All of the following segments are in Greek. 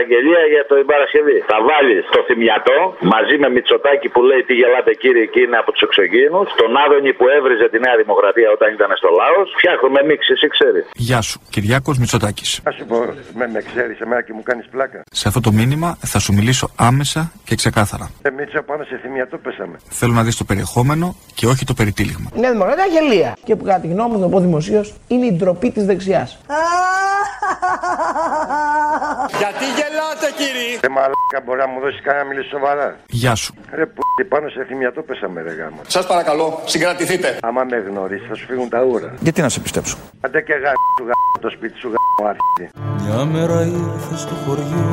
μια παραγγελία για την Παρασκευή. Θα βάλεις το θυμιατό μαζί με Μητσοτάκι που λέει τι γελάτε κύριε εκεί είναι από τους εξωγήινους. Τον Άδωνη που έβριζε τη Νέα Δημοκρατία όταν ήταν στο λαός. Φτιάχνουμε μίξη, εσύ ξέρεις. Γεια σου, Κυριάκος Μητσοτάκης. Α σου πω, με, με ξέρεις εμένα και μου κάνεις πλάκα. Σε αυτό το μήνυμα θα σου μιλήσω άμεσα και ξεκάθαρα. Εμείς πάνω σε θυμιατό πέσαμε. Θέλω να δεις το περιεχόμενο και όχι το περιτύλιγμα. Η Νέα Δημοκρατία γελία. Και που κατά τη γνώμη μου, να πω δημοσίως, είναι η ντροπή της δεξιάς. Γιατί γελάτε κύριε Ε, μαλάκα μπορεί να μου δώσει κανένα μιλήσει σοβαρά; Γεια σου. Ρε που πάνω σε θυμιατό πέσαμε ρε γάμο. Σας παρακαλώ συγκρατηθείτε Άμα με γνωρίσει θα σου φύγουν τα ούρα. Γιατί να σε πιστέψω; Άντε και γάμο σου γάμο το σπίτι σου γάμο άρχιτη. Μια μέρα ήρθε στο χωριό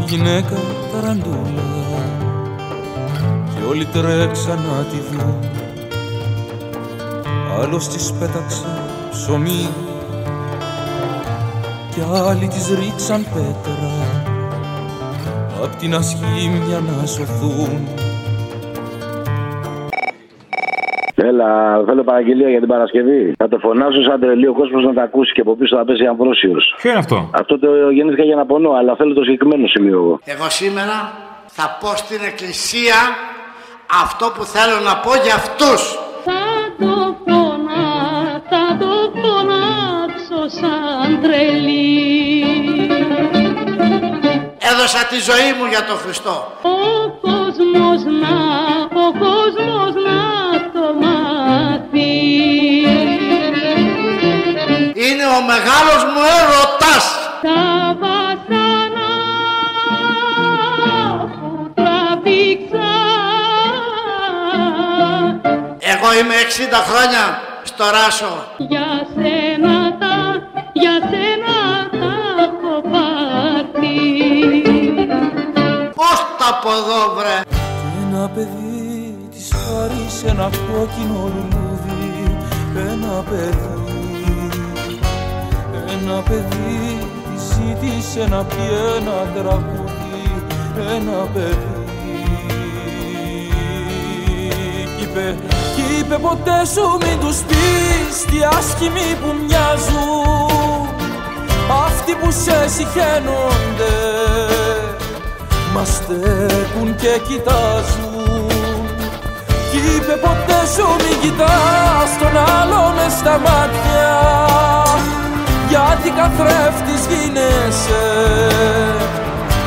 η γυναίκα ταραντούλα και όλοι τρέξαν να τη δουν άλλος της πέταξε ψωμί και άλλοι της ρίξαν πέτρα απ' την ασχήμια να σωθούν Έλα, θέλω παραγγελία για την Παρασκευή. Θα το φωνάσω σαν τρελή ο κόσμος να τα ακούσει και από πίσω θα πέσει αμβρόσιος. Ποιο είναι αυτό; Αυτό το γεννήθηκα για να πονώ, αλλά θέλω το συγκεκριμένο σημείο εγώ. Εγώ σήμερα θα πω στην εκκλησία αυτό που θέλω να πω για αυτούς. Τρελή. Έδωσα τη ζωή μου για τον Χριστό. Ο κόσμος να, ο κόσμος να το μάθει. Είναι ο μεγάλος μου έρωτας. Τα βασανά που τραβήξα Εγώ είμαι 60 χρόνια στο Ράσο. για σένα εδώ βρε. Ένα παιδί της χάρισε ένα κόκκινο λουλούδι. Ένα παιδί, ένα παιδί της ζήτησε να πει ένα τραγούδι Ένα παιδί. Κι είπε, κι είπε ποτέ σου μην τους πεις τι άσχημοι που μοιάζουν. Αυτοί που σε συχαίνονται μας στέκουν και κοιτάζουν. Κι είπε ποτές σου μην κοιτάς τον άλλο μες στα μάτια. Γιατί καθρέφτης γίνεσαι.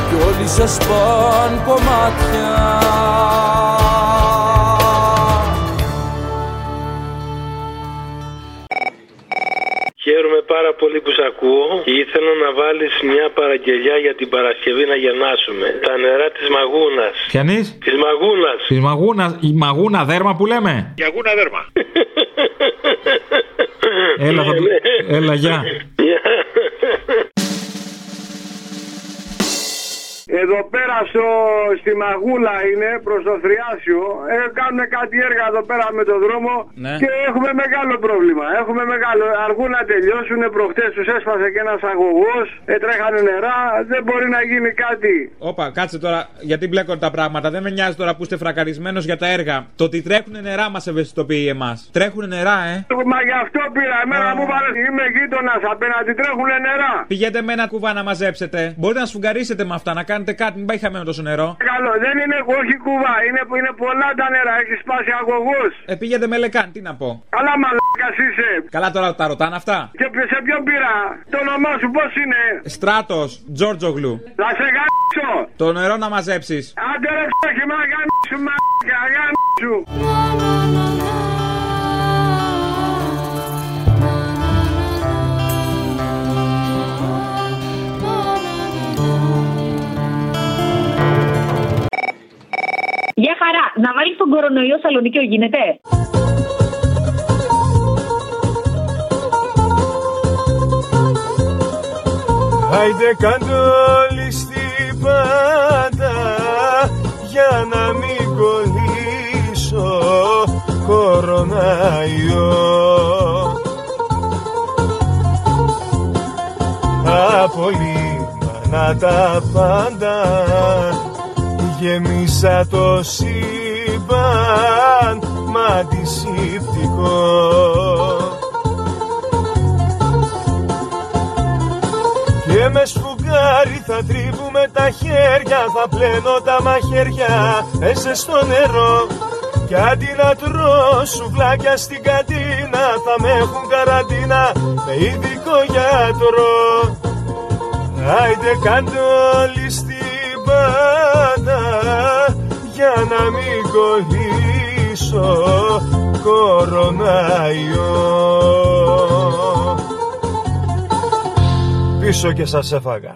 Κι όλοι σε σπάν κομμάτια πάρα πολύ που σε ακούω και ήθελα να βάλεις μια παραγγελιά για την Παρασκευή να γεννάσουμε. Τα νερά της Μαγούνας. Πιανεί. Της Μαγούνας. Της μαγούνα, η μαγούνα δέρμα που λέμε; Για γούνα δέρμα. Έλα, θα... Ναι, Έλα, γεια. Εδώ πέρα στο, στη Μαγούλα είναι προς το Θριάσιο. Ε, κάνουν κάτι έργα εδώ πέρα με το δρόμο Ναι. και έχουμε μεγάλο πρόβλημα. Έχουμε μεγάλο. Αργούν να τελειώσουν. Προχτές τους έσπασε και ένας αγωγός. Ε, τρέχανε νερά. Δεν μπορεί να γίνει κάτι. Όπα, κάτσε τώρα, γιατί μπλέκονται τα πράγματα. Δεν με νοιάζει τώρα που είστε φρακαρισμένος για τα έργα. Το ότι τρέχουν νερά μας ευαισθητοποιεί εμάς. Τρέχουν νερά, ε. Μα γι' αυτό πήρα. Εμένα μου βάλε. Είμαι γείτονας απέναντι. Τρέχουν νερά. Πηγαίνετε με ένα κουβά να μαζέψετε. Μπορείτε να σφουγγαρίσετε με αυτά, να κάνετε κάτι. Μην πάει χαμένο τόσο νερό. Καλό, δεν είναι όχι κουβά. Είναι, είναι πολλά τα νερά. Έχει σπάσει αγωγό. Ε, πήγαινε με λεκάν, τι να πω. Καλά, μαλάκας είσαι. Καλά τώρα τα ρωτάνε αυτά. Και σε ποιον πήρα. Το όνομά σου πώς είναι; Στράτος, Τζόρτζογλου. Θα σε γάμισω. Το νερό να μαζέψεις. Άντε ρε ψάχη, μα γάμισου, μαλάκα, γάμισου. Γεια χαρά. Να βάλεις τον κορονοϊό Σαλονίκιο γίνεται. Άιντε κάντο όλοι στην πάντα για να μην κολλήσω κοροναϊό Απολύμανα τα πάντα γεμίσα το σύμπαν μ' αντισηπτικό. Και με σφουγγάρι θα τρίβουμε τα χέρια Θα πλένω τα μαχαίρια Έσε στο νερό. Κι αντί να τρώω σουβλάκια στην καντίνα Θα με έχουν καραντίνα με ειδικό γιατρό. Άιντε κάντε όλοι στην πάντα Για να μην κολλήσω κοροναϊό Πίσω και σας έφαγα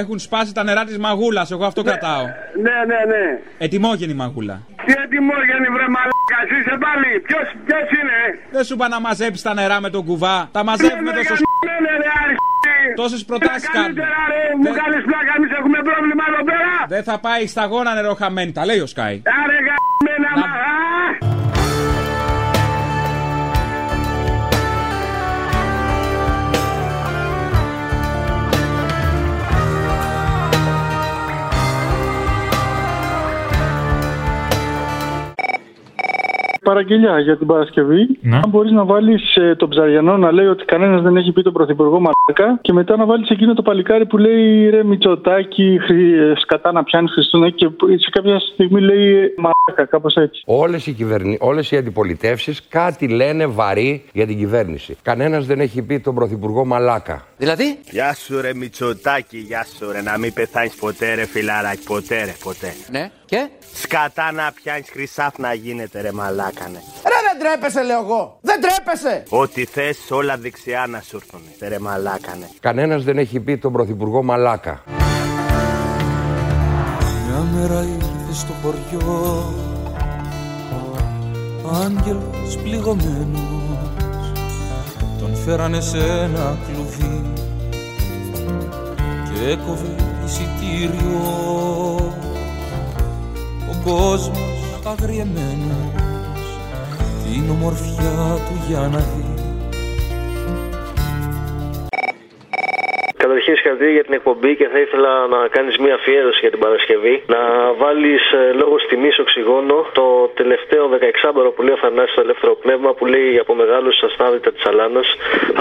Έχουν σπάσει τα νερά της μαγούλας, εγώ αυτό κρατάω. Ναι, ναι, ναι. Ετοιμόγενη μαγούλα. Τι ετοιμόγενη βρε μαλάκα, είσαι πάλι. Ποιος, ποιος είναι; Δεν σου είπα να μαζέψεις τα νερά με τον κουβά. Τα μαζεύουμε Ναι, τόσο. ναι, ναι, ρε, αρχή. Τόσες προτάσεις Τα κάνουμε. καλύτερα, ρε, μου κάνεις πλάκα, εμείς έχουμε πρόβλημα εδώ πέρα. Δεν θα πάει σταγόνα νερό χαμένη, τα λέει ο Σκάι. Άρε γαμμένα Παραγγελιά για την Παρασκευή. Ναι. Αν μπορείς να βάλεις τον Ψαριανό να λέει ότι κανένας δεν έχει πει τον Πρωθυπουργό Μαλάκα και μετά να βάλεις εκείνο το παλικάρι που λέει ρε Μητσοτάκη, χρυ- ε, σκατά να πιάνεις Χριστούνα και που σε κάποια στιγμή λέει ε, Μαλάκα, κάπως έτσι. Όλες οι, κυβερνη... Όλες οι αντιπολιτεύσεις κάτι λένε βαρύ για την κυβέρνηση. Κανένας δεν έχει πει τον Πρωθυπουργό Μαλάκα. Δηλαδή; Γεια σου ρε Μητσοτάκη, γεια σου ρε Να μην πεθάνεις ποτέ ρε φιλαράκι, ποτέ ρε ποτέ Ναι, και; Σκατά να πιάνεις χρυσάφ να γίνεται ρε μαλάκανε Ρε δεν τρέπεσαι λέω εγώ. Δεν τρέπεσαι. Ό,τι θες όλα δεξιά να σου έρθουν ρε μαλάκανε Κανένας δεν έχει πει τον Πρωθυπουργό Μαλάκα. Μια μέρα ήρθε στο χωριό Άγγελος πληγωμένος Τον φέρανε σε ένα κλουβί Και έκοβε εισιτήριο. Ο κόσμος αγριεμένος Την ομορφιά του για να δει Καταρχήν συγχαρητήρια για την εκπομπή και θα ήθελα να κάνεις μια αφιέρωση για την Παρασκευή. Να βάλεις λόγω τιμής οξυγόνο το τελευταίο 16ωρο που λέει ο Θανάσης στο ελεύθερο πνεύμα που λέει από μεγάλους αστάδητα της Αλάνας.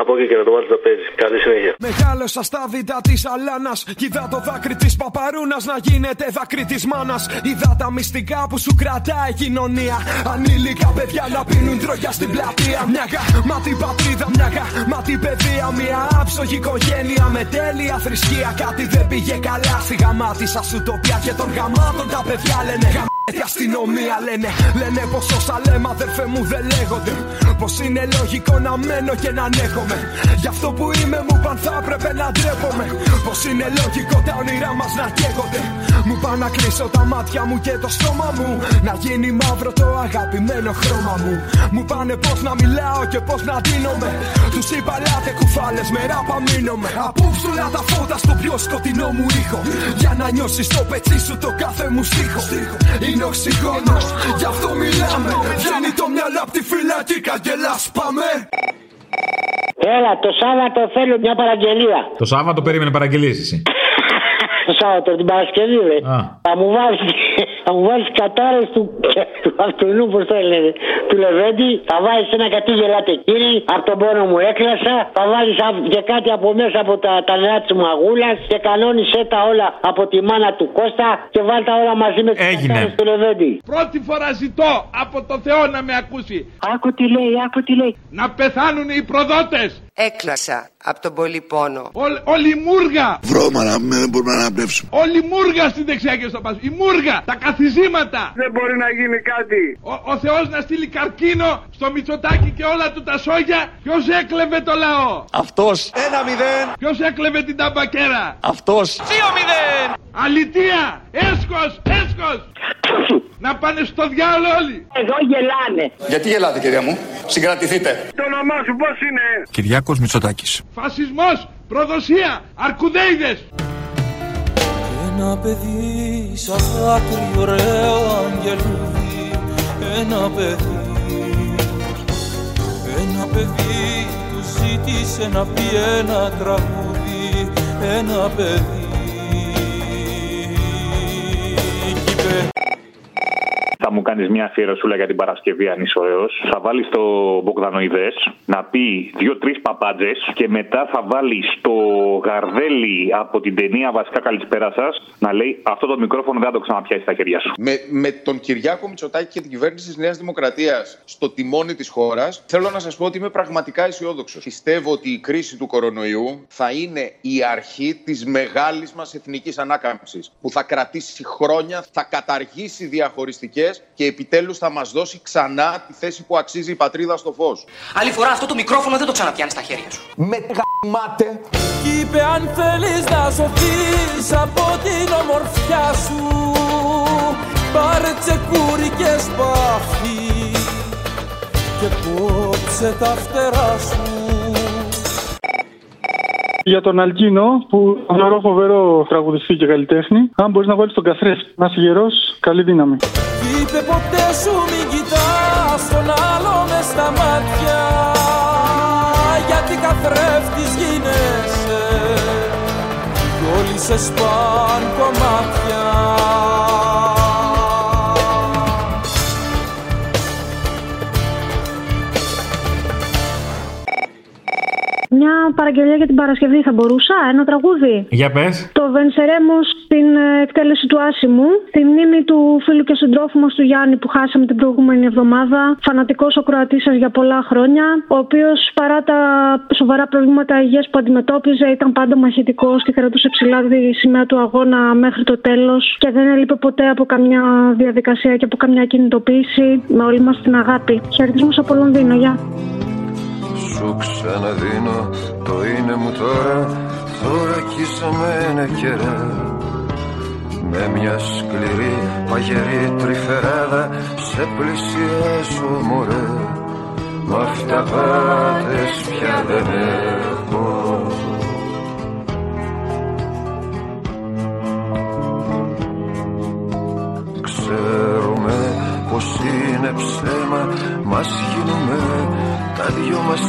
Από εκεί και να το βάλεις να παίζει. Καλή συνέχεια. Μεγάλωσα στα δίτα της Αλάνας. Είδα το δάκρυ της Παπαρούνας να γίνεται δάκρυ της μάνας. Είδα τα μυστικά που σου κρατάει η κοινωνία. Ανήλικα παιδιά να πίνουν τρόγια στην πλατεία. Μια γαμάτη πατρίδα, μια γαμάτη παιδεία. Μια άψογη οικογένεια με τέλεια θρησκεία. Κάτι δεν πήγε καλά στη γαμάτη σα ουτοπία. Και των γαμάτων τα παιδιά λένε γαμάτη αστυνομία λένε. Λένε πως όσα λέμε αδερφέ μου δεν λέγονται. Πω είναι λογικό να μένω και να ανέχομαι. Γι' αυτό που είμαι μου παν θα έπρεπε να ντρέπομαι. Πως είναι λογικό τα όνειρά μας να καίγονται. Μου πάνε να κλείσω τα μάτια μου και το στόμα μου. Να γίνει μαύρο το αγαπημένο χρώμα μου. Μου πάνε πώς να μιλάω και πώς να δίνομαι. Τους είπα λάτε κουφάλες με ράπα μείνομαι. Απόψουλα τα φώτα στο πιο σκοτεινό μου ήχο. Για να νιώσεις το πετσί σου το κάθε μου στίχο. Είναι οξυγόνος, γι' αυτό μιλάμε. Βγαίνει το μυαλό απ' τη φυλακή, καγκελά πάμε. Έλα, το Σάββατο θέλω μια παραγγελία. Το Σάββατο περίμενε παραγγελίες εσύ. Το Σάββατο, την Παρασκευή, ρε. Α. Θα μου βάλεις θα μου βάλεις κατάρες του, του αυτονού, πώς το λένε, του Λεβέντη. Θα βάλει ένα κάτι γελάτε κύριε. Από τον πόνο μου έκλασα. Θα βάλει και κάτι από μέσα από τα, τα νερά της μαγούλας. Και κανόνισε τα όλα από τη μάνα του Κώστα. Και βάλει τα όλα μαζί με τις κατάρες του Λεβέντη. Πρώτη φορά ζητώ από το Θεό να με ακούσει. Άκου τι λέει, άκου τι λέει. Να πεθάνουν οι προδότες. Έκλασα από τον πολύ πόνο. Όλη, όλη η μούργα. Βρώμα να μην μπορούμε να αναπνεύσουμε. Όλη η μούργα στην δεξιά και στο πάσο. Η μούργα. Τα καθιζήματα. Δεν μπορεί να γίνει κάτι. Ο, ο Θεός να στείλει καρκίνο στο Μητσοτάκι και όλα του τα σόγια. Ποιος έκλεβε το λαό; Αυτός. Ένα μηδέν. Ποιος έκλεβε την ταμπακέρα; Αυτός. Δύο μηδέν. Αλητία. Έσχος. Έσχος. Να πάνε στο διάλογο όλοι. Εδώ γελάνε. Γιατί γελάτε κυρία μου, συγκρατηθείτε. Το όνομά σου πώς είναι; Κυριάκος Μητσοτάκης. Φασισμός. Προδοσία, αρκουδέιδες. Ένα παιδί σαν δάκρυ ωραίο αγγελούδι Ένα παιδί Ένα παιδί του ζήτησε να πει ένα τραγούδι Ένα παιδί Θα μου κάνεις μια αφιερωσούλα για την Παρασκευή, αν είσαι ωραίος. Θα βάλεις το Μπογδανοειδές να πει δύο-τρεις παπάντζες και μετά θα βάλεις το γαρδέλι από την ταινία Βασικά Καλησπέρα σας να λέει Αυτό το μικρόφωνο δεν θα το ξαναπιάσεις στα χέρια σου. Με, με τον Κυριάκο Μητσοτάκη και την κυβέρνηση της Νέας Δημοκρατίας στο τιμόνι της χώρας, θέλω να σας πω ότι είμαι πραγματικά αισιόδοξος. Πιστεύω ότι η κρίση του κορονοϊού θα είναι η αρχή της μεγάλης μας εθνικής ανάκαμψης. Που θα κρατήσει χρόνια, θα καταργήσει διαχωριστικές και επιτέλους θα μας δώσει ξανά τη θέση που αξίζει η πατρίδα στο φως. Άλλη φορά αυτό το μικρόφωνο δεν το ξαναπιάνεις στα χέρια σου. Με γαμάτε. Κι είπε αν θέλεις να σωθείς από την ομορφιά σου Πάρε τσεκούρι και σπαθί Και κόψε τα φτερά σου Για τον Αλκίνο, που θεωρώ φοβερό τραγουδιστή και καλλιτέχνη, αν μπορείς να βάλεις τον καθρέφτη. Να είσαι γερός, καλή δύναμη. Κι είπε ποτέ σου μην κοιτάς τον άλλο μες στα μάτια. Γιατί καθρέφτης γίνεσαι. Κι όλοι σε σπάν κομμάτια παραγγελία για την Παρασκευή θα μπορούσα, ένα τραγούδι. Για πες. Το Βενσερέμος στην ε, εκτέλεση του Άσιμου, τη μνήμη του φίλου και συντρόφου μα του Γιάννη που χάσαμε την προηγούμενη εβδομάδα. Φανατικός ο Κροατής σας για πολλά χρόνια, ο οποίος παρά τα σοβαρά προβλήματα υγείας που αντιμετώπιζε ήταν πάντα μαχητικός και κρατούσε ψηλά τη σημαία του αγώνα μέχρι το τέλος και δεν έλειπε ποτέ από καμιά διαδικασία και από καμιά κινητοποίηση με όλη μας την αγάπη. Χαιρετισμού από Λονδίνο, γεια. Σου ξαναδίνω. Το είναι μου τώρα Τώρα κι σε μένα καιρά Με μια σκληρή παγερή τρυφεράδα Σε πλησιάζω μωρέ. Μ' αυταπάτες πια δεν δυο μας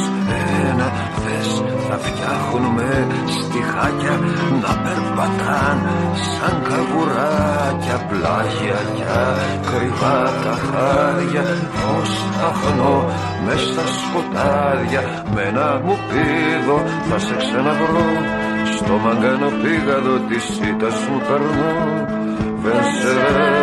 ένα Θες θα φτιάχνουμε στιχάκια Να περπατάν σαν καγουράκια Πλάγια κι ακριβά τα χάδια Φως αχνό μες στα σκοτάδια Με ένα μου πίδο θα σε ξαναβρω. Στο μαγκάνο πήγαδο της ήττας μου περνώ. Βενσερέ